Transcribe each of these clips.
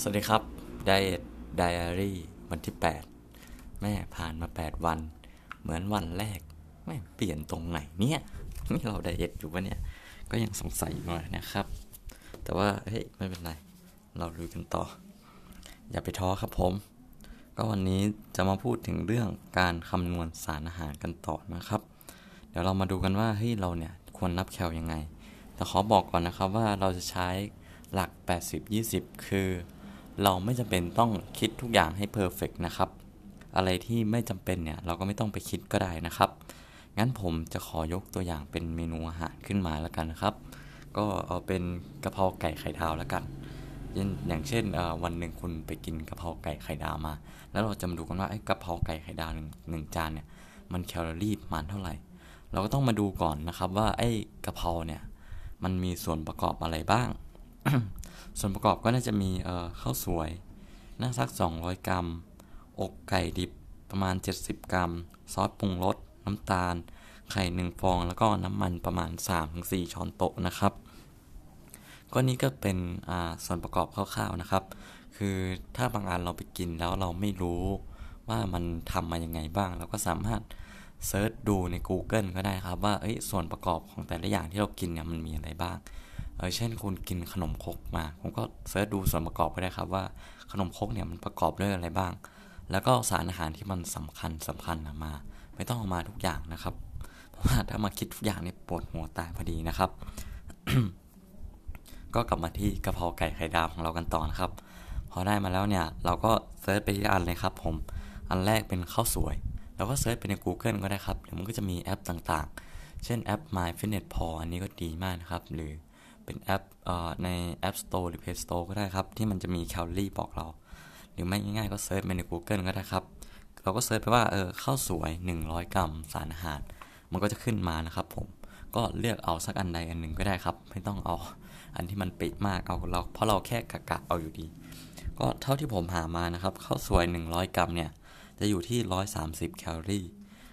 สวัสดีครับไดเอทไดอารี่วันที่ 8 แม่ผ่านมา 8 วัน เหมือนวันแรกแม่เปลี่ยนตรงไหนเนี่ยนี่เราไดเอทอยู่ปะเนี่ย ก็ยังสงสัยอยู่นะครับ แต่ว่าเฮ้ยไม่เป็นไร เราลุยกันต่อ อย่าไปท้อครับผม ก็วันนี้จะมาพูดถึงเรื่องการคำนวณสารอาหารกันต่อนะครับ เดี๋ยวเรามาดูกันว่าเฮ้ยเราเนี่ยควรนับแคลยังไง แต่ขอบอกก่อนนะครับว่าเราจะใช้หลัก 80-20 คือ เราไม่จำเป็นต้องคิดทุกอย่างให้เพอร์เฟกนะครับ อะไรที่ไม่จำเป็นเนี่ยเราก็ไม่ต้องไปคิดก็ได้นะครับ งั้นผมจะขอยกตัวอย่างเป็นเมนูอาหารขึ้นมาแล้วกันนะครับ ก็เอาเป็นกะเพราไก่ไข่ดาวแล้วกัน อย่างเช่นวันหนึ่งคุณไปกินกะเพราไก่ไข่ดาวมา แล้วเราจะมาดูกันว่าไอ้กะเพราไก่ไข่ดาวหนึ่งหนึ่งจานเนี่ยมันแคลอรี่ประมาณเท่าไหร่ เราก็ต้องมาดูก่อนนะครับว่าไอ้กะเพราเนี่ยมันมีส่วนประกอบอะไรบ้าง ส่วนประกอบก็น่าจะมีข้าวสวยน่าสัก 200 กรัม อกไก่ดิบประมาณ 70 กรัม ซอสปรุงรส น้ำตาล ไข่หนึ่งฟอง แล้วก็น้ำมันประมาณ 3-4 ช้อนโต๊ะนะครับ ก็นี้ก็เป็นส่วนประกอบคร่าวๆนะครับ คือถ้าบางอันเราไปกินแล้วเราไม่รู้ว่ามันทำมายังไงบ้าง เราก็สามารถเซิร์ชดูใน Google ก็ได้ครับว่าส่วนประกอบของแต่ละอย่างที่เรากินเนี่ยมันมีอะไรบ้าง เออเช่นคุณกินขนมครกมาผมก็เสิร์ชดูส่วนประกอบไปได้ครับว่าขนมครกเนี่ยมันประกอบด้วยอะไรบ้าง แล้วก็สารอาหารที่มันสำคัญสำคัญมา ไม่ต้องเอามาทุกอย่างนะครับ เพราะว่าถ้ามาคิดทุกอย่างเนี่ยปวดหัวตายพอดีนะครับ ก็กลับมาที่กะเพราไก่ไข่ดาวของเรากันต่อนะครับ พอได้มาแล้วเนี่ยเราก็ search ไปที่อันเลยครับ ผมอันแรกเป็นข้าวสวยเราก็ search ไปใน Google ก็ได้ครับเดี๋ยวมันก็จะมีแอปต่างๆ เช่นแอป My Fitness Pal อันนี้ก็ดีมากนะครับ หรือ เป็นแอปใน App Store หรือ Play Store ก็ได้ครับ ที่มันจะมีแคลอรี่บอกเรา หรือไม่ง่ายๆก็ search ไปใน Google ก็ได้ครับ เราก็ search ไปว่าเออข้าวสวย 100 กรัม สารอาหาร มันก็จะขึ้นมานะครับผมก็เลือกเอาสักอันใดอันหนึ่งก็ได้ครับ ไม่ต้องเอาอันที่มันปิดมากเอาเรา เพราะเราแค่กะกะเอาอยู่ดี ก็เท่าที่ผมหามานะครับข้าวสวย 100 กรัมเนี่ยจะอยู่ที่ 130 แคลอรี่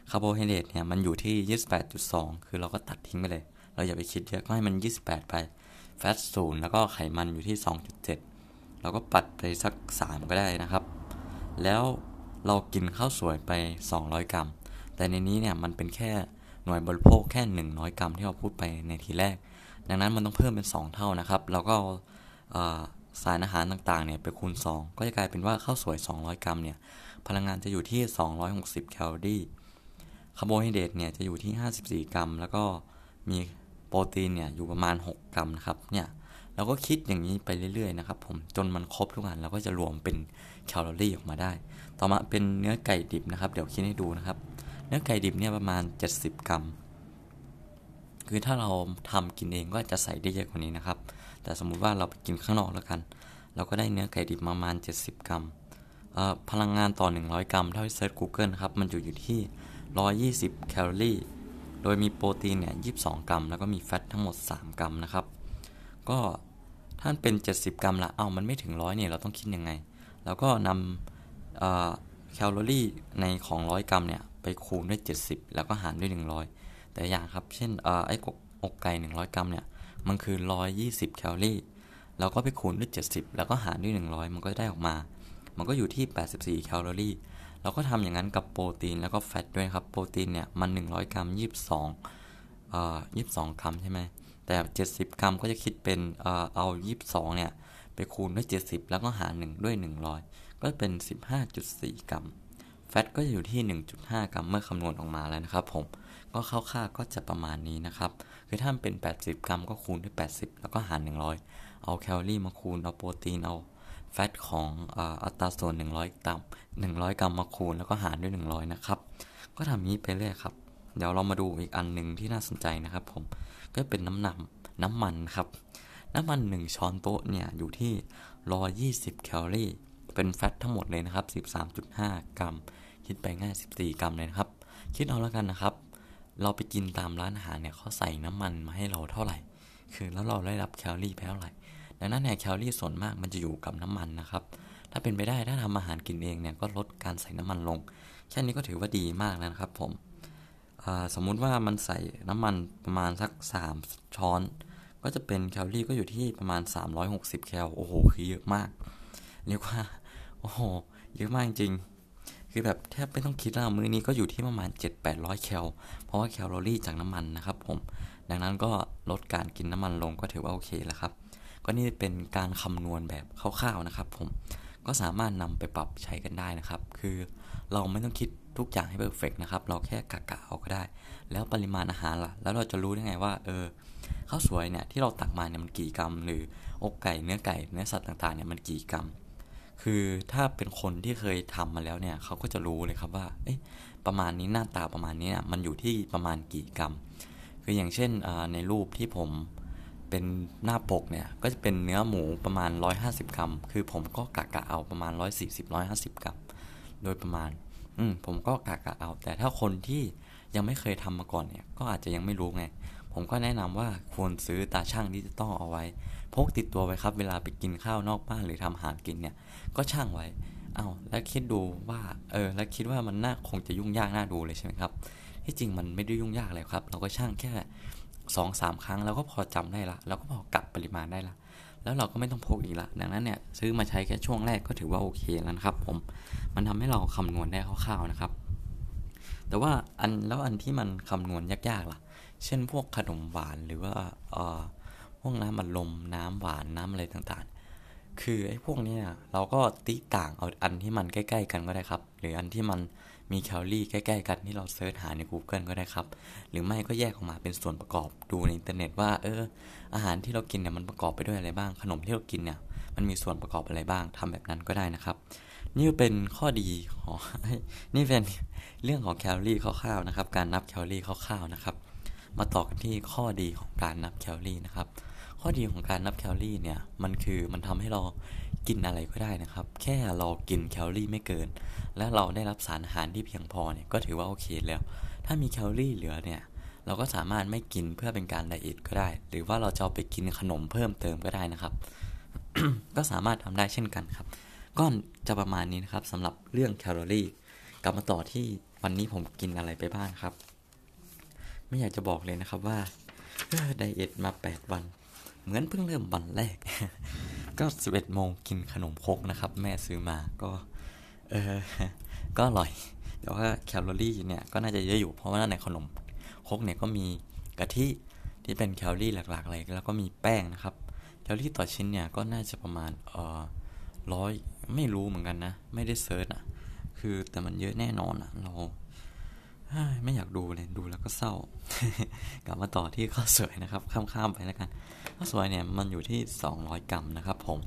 คาร์โบไฮเดรตเนี่ยมันอยู่ที่ 28.2 คือเราก็ตัดทิ้งไปเลย เราอย่าไปคิดเยอะก็ให้มัน 28 ไป แฟตศูนย์แล้วก็ไขมันอยู่ที่ 2.7 เราก็ปัดไปสัก 3 ก็ได้นะครับ แล้วเรากินข้าวสวยไป 200 กรัม แต่ในนี้เนี่ยมันเป็นแค่หน่วยบริโภคแค่ 100 กรัมที่เราพูดไปในทีแรก ดังนั้นมันต้องเพิ่มเป็น 2 เท่านะครับแล้วก็สารอาหารต่างๆเนี่ยไปคูณ 2 ก็จะกลายเป็นว่าข้าวสวย 200 กรัมเนี่ยพลังงานจะอยู่ที่ 260 แคลอรี่คาร์โบไฮเดรตเนี่ยจะอยู่ที่ 54 กรัม แล้วก็มี โปรตีนเนี่ยอยู่ประมาณ 6 กรัมนะครับเนี่ยเราก็คิดอย่างนี้ไปเรื่อยๆนะครับผมจนมันครบทุกอันเราก็จะรวมเป็นแคลอรี่ออกมาได้ ต่อมาเป็นเนื้อไก่ดิบนะครับ เดี๋ยวคิดให้ดูนะครับ เนื้อไก่ดิบเนี่ยประมาณ 70 กรัม คือถ้าเราทำกินเองก็จะใส่ได้เยอะกว่านี้นะครับ แต่สมมุติว่าเราไปกินข้างนอกแล้วกัน เราก็ได้เนื้อไก่ดิบประมาณ 70 กรัมพลังงานต่อ 100 กรัมเท่าที่ search Google ครับมันอยู่อยู่ที่ 120 แคลอรี่ โดยมีโปรตีนเนี่ย22 กรัม แล้วก็มี fat ทั้งหมด 3 กรัมนะครับ ก็ท่านเป็น 70 กรัมละเอามันไม่ถึงร้อยเนี่ยเราต้องคิดยังไง แล้วก็นำแคลอรี่ในของ 100 กรัมเนี่ยไปคูณด้วย 70 แล้วก็หารด้วย 100 แต่อย่างครับ เช่นไอ้อกไก่ 100 กรัมเนี่ยมันคือ 120 แคลอรี่เราก็ไปคูณด้วย 70 แล้วก็หารด้วย 100 มันก็ได้ออกมา มันก็อยู่ที่ 84 แคลอรี่ เราก็ทำอย่างนั้นกับโปรตีนแล้วก็แฟตด้วยครับ โปรตีนเนี่ยมัน 100 กรัม 22เอ่อ22 กรัมใช่ไหมแต่ 70 กรัมก็จะคิดเป็นเอ่อเอา 22 เนี่ย ไปคูณด้วย 70 แล้วก็หาร 1 ด้วย 100 ก็เป็น 15.4 กรัม แฟตก็จะอยู่ที่ 1.5 กรัมเมื่อคำนวณออกมาแล้วนะครับผม ก็คร่าวๆก็จะประมาณนี้นะครับ คือถ้าเป็น 80 กรัมก็คูณด้วย 80 แล้วก็หาร 100 เอาแคลอรี่มาคูณ เอาโปรตีน เอา แฟตของอัตราส่วน 100 กรัม 100 กรัมมาคูณแล้วก็หารด้วย 100 นะครับ ก็ทำนี้ไปเรื่อยครับ เดี๋ยวเรามาดูอีกอันหนึ่งที่น่าสนใจนะครับผม ก็เป็นน้ำหนำน้ำมันครับ น้ำมัน 1 ช้อนโต๊ะเนี่ยอยู่ที่ 120 แคลอรี่ เป็นแฟตทั้งหมดเลยนะครับ 13.5 กรัม คิดไปง่าย 14 กรัมเลยนะครับ คิดเอาแล้วกันนะครับ เราไปกินตามร้านอาหารเนี่ยเขาใส่น้ำมันมาให้เราเท่าไหร่ คือแล้วเราได้รับแคลอรี่ไปเท่าไหร่ ดังนั้นเนี่ยแคลอรี่ส่วนมากมันจะอยู่กับน้ำมันนะครับ ถ้าเป็นไปได้ถ้าทำอาหารกินเองเนี่ยก็ลดการใส่น้ำมันลง แค่นี้ก็ถือว่าดีมากแล้วนะครับผมสมมุติว่ามันใส่น้ำมันประมาณสัก 3 ช้อน ก็จะเป็นแคลอรี่ก็อยู่ที่ประมาณ 360 แคลโอ้โหคือเยอะมากเรียกว่าโอ้โหเยอะมากจริงคือแบบแทบไม่ต้องคิดแล้วมื้อนี้ก็อยู่ที่ประมาณ 7-800 แคล เพราะว่าแคลอรี่จากน้ำมันนะครับผม ดังนั้นก็ลดการกินน้ำมันลงก็ถือว่าโอเคแล้วครับ ก็นี่เป็นการคำนวณแบบคร่าวๆนะครับ ผมก็สามารถนำไปปรับใช้กันได้นะครับ คือเราไม่ต้องคิดทุกอย่างให้เพอร์เฟกนะครับ เราแค่กะกะเอาก็ได้ แล้วปริมาณอาหารล่ะ แล้วเราจะรู้ได้ไงว่าเออข้าวสวยเนี่ยที่เราตักมาเนี่ยมันกี่กรัม หรืออกไก่เนื้อไก่เนื้อสัตว์ต่างๆเนี่ยมันกี่กรัม คือถ้าเป็นคนที่เคยทำมาแล้วเนี่ยเขาก็จะรู้เลยครับว่าเอ๊ะประมาณนี้หน้าตาประมาณนี้เนี่ยมันอยู่ที่ประมาณกี่กรัม คืออย่างเช่นในรูปที่ผม เป็นหน้าปกเนี่ยก็จะเป็นเนื้อหมูประมาณ 150 กรัม คือผมก็กะกะเอาประมาณ 140-150 กรัม โดยประมาณ อืมผมก็กะกะเอา แต่ถ้าคนที่ยังไม่เคยทำมาก่อนเนี่ย ก็อาจจะยังไม่รู้ไง ผมก็แนะนำว่าควรซื้อตาช่างดิจิตอลเอาไว้ พกติดตัวไว้ครับ เวลาไปกินข้าวนอกบ้านหรือทำอาหารกินเนี่ย ก็ช่างไว้ เอาแล้วคิดดูว่า เออ แล้วคิดว่ามันน่าคงจะยุ่งยากน่าดูเลยใช่ไหมครับ ที่จริงมันไม่ได้ยุ่งยากเลยครับ เราก็ช่างแค่ สองสามครั้งเราก็พอจำได้ละเราก็พอกลับปริมาณได้ละแล้วเราก็ไม่ต้องพกอีกละดังนั้นเนี่ยซื้อมาใช้แค่ช่วงแรกก็ถือว่าโอเคแล้วนะครับ ผมมันทำให้เราคำนวณได้คร่าวๆนะครับ แต่ว่าอันแล้วอันที่มันคำนวณยากๆล่ะ เช่นพวกขนมหวานหรือว่าเอ่อพวกน้ำมันลมน้ำหวานน้ำอะไรต่างๆ คือไอ้พวกนี้เราก็ตีต่างเอาอันที่มันใกล้ ๆ กันก็ได้ครับ หรืออันที่มัน มีแคลอรี่ใกล้ๆกันที่เรา search หาใน Google ก็ได้ครับ หรือไม่ก็แยกออกมาเป็นส่วนประกอบดูในอินเทอร์เน็ตว่าเออ อาหารที่เรากินเนี่ยมันประกอบไปด้วยอะไรบ้าง ขนมที่เรากินเนี่ยมันมีส่วนประกอบอะไรบ้างทำแบบนั้นก็ได้นะครับ นี่เป็นข้อดีของนี่เป็นเรื่องของแคลอรี่คร่าวๆนะครับ การนับแคลอรี่คร่าวๆนะครับ มาต่อกันที่ข้อดีของการนับแคลอรี่นะครับ ข้อดีของการนับแคลอรี่เนี่ยมันคือมันทำให้เรา กินอะไรก็ได้นะครับ แค่เรากินแคลอรี่ไม่เกิน และเราได้รับสารอาหารที่เพียงพอเนี่ยก็ถือว่าโอเคแล้ว ถ้ามีแคลอรี่เหลือเนี่ยเราก็สามารถไม่กินเพื่อเป็นการ diet ก็ได้ หรือว่าเราจะไปกินขนมเพิ่มเติมก็ได้นะครับ ก็สามารถทำได้เช่นกันครับ ก็จะประมาณนี้นะครับสำหรับเรื่องแคลอรี่ กลับมาต่อที่วันนี้ผมกินอะไรไปบ้างครับ ไม่อยากจะบอกเลยนะครับว่าdiet มา 8 วัน เหมือนเพิ่งเริ่มวันแรก ก็11โมงกินขนมครกนะครับ แม่ซื้อมาก็ เออ ก็อร่อย แต่ว่าแคลอรี่เนี่ยก็น่าจะเยอะอยู่เพราะว่าในขนมครกเนี่ยก็มีกะทิที่เป็นแคลอรี่หลักๆเลยแล้วก็มีแป้งนะครับ แคลอรี่ต่อชิ้นเนี่ยก็น่าจะประมาณเออร้อยไม่รู้เหมือนกันนะ ไม่ได้ search อะ คือแต่มันเยอะแน่นอนอะเรา ไม่อยากดูเลยดูแล้วก็เศร้า กลับมาต่อที่ข้าวสวยนะครับ ข้ามๆไปแล้วกันข้าวสวยเนี่ยมันอยู่ที่ 200 กรัมนะครับ ผม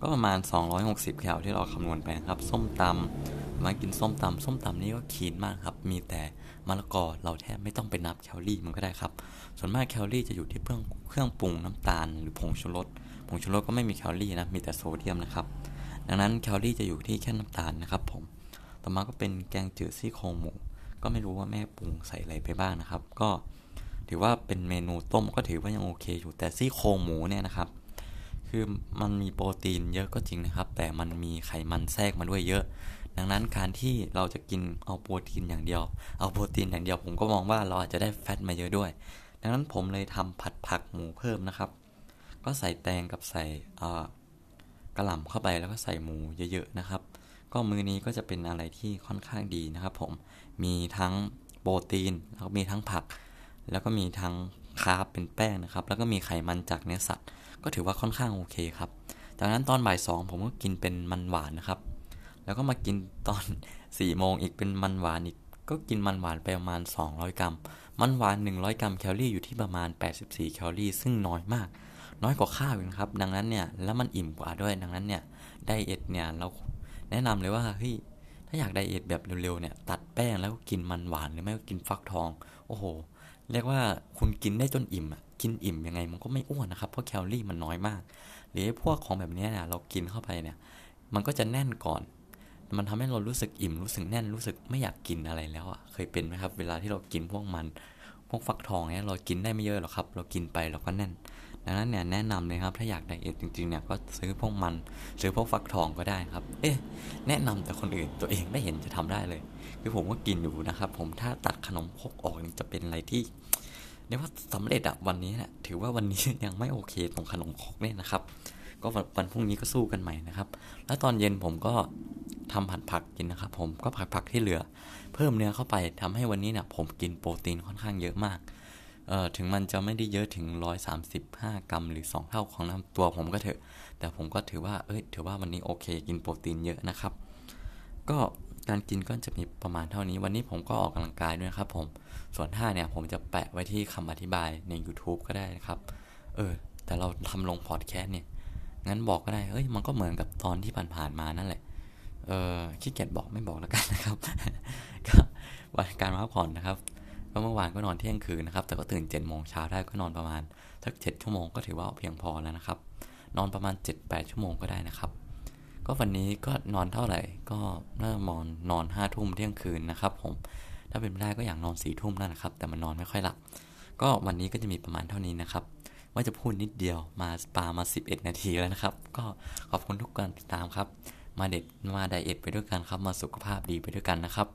ก็ประมาณ 260แคลที่เราคำนวณไปครับ ส้มตำมากินส้มตำส้มตำนี่ก็คีนมากครับ มีแต่มะละกอเราแทบไม่ต้องไปนับแคลอรี่มันก็ได้ครับ ส่วนมากแคลอรี่จะอยู่ที่เครื่องเครื่องปรุงน้ำตาลหรือผงชูรสผงชูรสก็ไม่มีแคลอรี่นะมีแต่โซเดียมนะครับ ดังนั้นแคลอรี่จะอยู่ที่แค่น้ำตาลนะครับ ผม ต่อมาก็เป็นแกงจืดซี่โครงหมู ก็ไม่รู้ว่าแม่ปรุงใส่อะไรไปบ้างนะครับ ก็ถือว่าเป็นเมนูต้มก็ถือว่ายังโอเคอยู่แต่ซี่โครงหมูเนี่ยนะครับ คือมันมีโปรตีนเยอะก็จริงนะครับ แต่มันมีไขมันแทรกมาด้วยเยอะ ดังนั้นการที่เราจะกินเอาโปรตีนอย่างเดียว เอาโปรตีนอย่างเดียว ผมก็มองว่าเราอาจจะได้แฟตมาเยอะด้วย ดังนั้นผมเลยทำผัดผักหมูเพิ่มนะครับ ก็ใส่แตงกับใส่กระหล่ำเข้าไปแล้วก็ใส่หมูเยอะๆนะครับ ก็มือนี้ก็จะเป็นอะไรที่ค่อนข้างดีนะครับผม มีทั้งโปรตีน แล้วก็มีทั้งผัก แล้วก็มีทั้งคาร์บเป็นแป้งนะครับ แล้วก็มีไขมันจากเนื้อสัตว์ ก็ถือว่าค่อนข้างโอเคครับ จากนั้นตอนบ่ายสองผมก็กินเป็นมันหวานนะครับ แล้วก็มากินตอน4โมงอีกเป็นมันหวานอีก ก็กินมันหวานไปประมาณ 200 กรัม มันหวาน 100 กรัมแคลอรี่อยู่ที่ประมาณ 84 แคลอรี่ ซึ่งน้อยมาก น้อยกว่าข้าวอีกครับ ดังนั้นเนี่ย แล้วมันอิ่มกว่าด้วย ดังนั้นเนี่ย diet เนี่ย เรา แนะนำเลยว่าเฮ้ยถ้าอยาก diet แบบเร็วๆเนี่ย ตัดแป้งแล้วก็กินมันหวานหรือไม่ก็กินฟักทอง โอ้โห เรียกว่าคุณกินได้จนอิ่มอะกินอิ่มยังไงมันก็ไม่อ้วนนะครับเพราะแคลอรี่มันน้อยมาก หรือพวกของแบบนี้เนี่ยเรากินเข้าไปเนี่ย มันก็จะแน่นก่อน มันทำให้เรารู้สึกอิ่มรู้สึกแน่นรู้สึกไม่อยากกินอะไรแล้วอะเคยเป็นไหมครับ เวลาที่เรากินพวกมัน พวกฟักทองเนี่ยเรากินได้ไม่เยอะหรอกครับ เรากินไปเราก็แน่น ดังนั้นเนี่ยแนะนำเลยครับถ้าอยากไดเอทจริงๆเนี่ยก็ซื้อพวกมันซื้อพวกฟักทองก็ได้ครับ เอ๊ะแนะนำแต่คนอื่นตัวเองไม่เห็นจะทำได้เลย คือผมก็กินอยู่นะครับผมถ้าตัดขนมคกออกจะเป็นอะไรที่เรียกว่าสำเร็จอะวันนี้แหละถือว่าวันนี้ยังไม่โอเคตรงขนมคกเนี่ยนะครับ ก็วันวันพรุ่งนี้ก็สู้กันใหม่นะครับ แล้วตอนเย็นผมก็ทำผัดผักกินนะครับ ผมก็ผัดผักที่เหลือ เพิ่มเนื้อเข้าไปทำให้วันนี้เนี่ยผมกินโปรตีนค่อนข้างเยอะมาก เออถึงมันจะไม่ได้เยอะถึง 135 กรัม หรือ 2 เท่าของน้ำตัวผมก็เถอะ แต่ผมก็ถือว่าเอ้ยถือว่าวันนี้โอเค กินโปรตีนเยอะนะครับ ก็การกินก็จะมีประมาณเท่านี้ วันนี้ผมก็ออกกำลังกายด้วยครับผมส่วนท่าเนี่ยผมจะแปะไว้ที่คำอธิบายใน YouTube ก็ได้นะครับ เออ แต่เราทำลงพอดแคสต์เนี่ย งั้นบอกก็ได้ เอ้ย มันก็เหมือนกับตอนที่ผ่านๆมานั่นแหละ เออขี้เกียจบอกไม่บอกแล้วกันนะครับ ก็วันการพักผ่อนนะครับ ก็เมื่อวานก็นอนเที่ยงคืนนะครับ แต่ก็ตื่นเจ็ดโมงเช้าได้ก็นอนประมาณสักเจ็ดชั่วโมงก็ถือว่าเพียงพอแล้วนะครับ นอนประมาณ 7-8 ชั่วโมงก็ได้นะครับ ก็วันนี้ก็นอนเท่าไหร่ก็น่าจะนอนนอนห้าทุ่มเที่ยงคืนนะครับ ผม ถ้าเป็นไม่ได้ก็อยากนอนสี่ทุ่มนั่นแหละครับ แต่มันนอนไม่ค่อยหลับ ก็วันนี้ก็จะมีประมาณเท่านี้นะครับ ว่าจะพูดนิดเดียวมาปามา 11 นาทีแล้วนะครับ ก็ขอบคุณทุกการติดตามครับ มาเด็ดมาไดเอทไปด้วยกันครับ มาสุขภาพดีไปด้วยกันนะครับ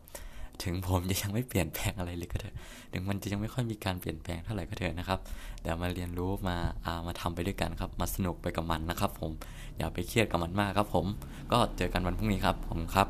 ถึงผมจะยังไม่เปลี่ยนแปลงอะไรเลยก็เถอะถึงมันจะยังไม่ค่อยมีการเปลี่ยนแปลงเท่าไหร่ก็เถอะนะครับแต่มาเรียนรู้มาอามาทำไปด้วยกันครับ มาสนุกไปกับมันนะครับ ผมอย่าไปเครียดกับมันมากครับ ผมก็เจอกันวันพรุ่งนี้ครับผมครับ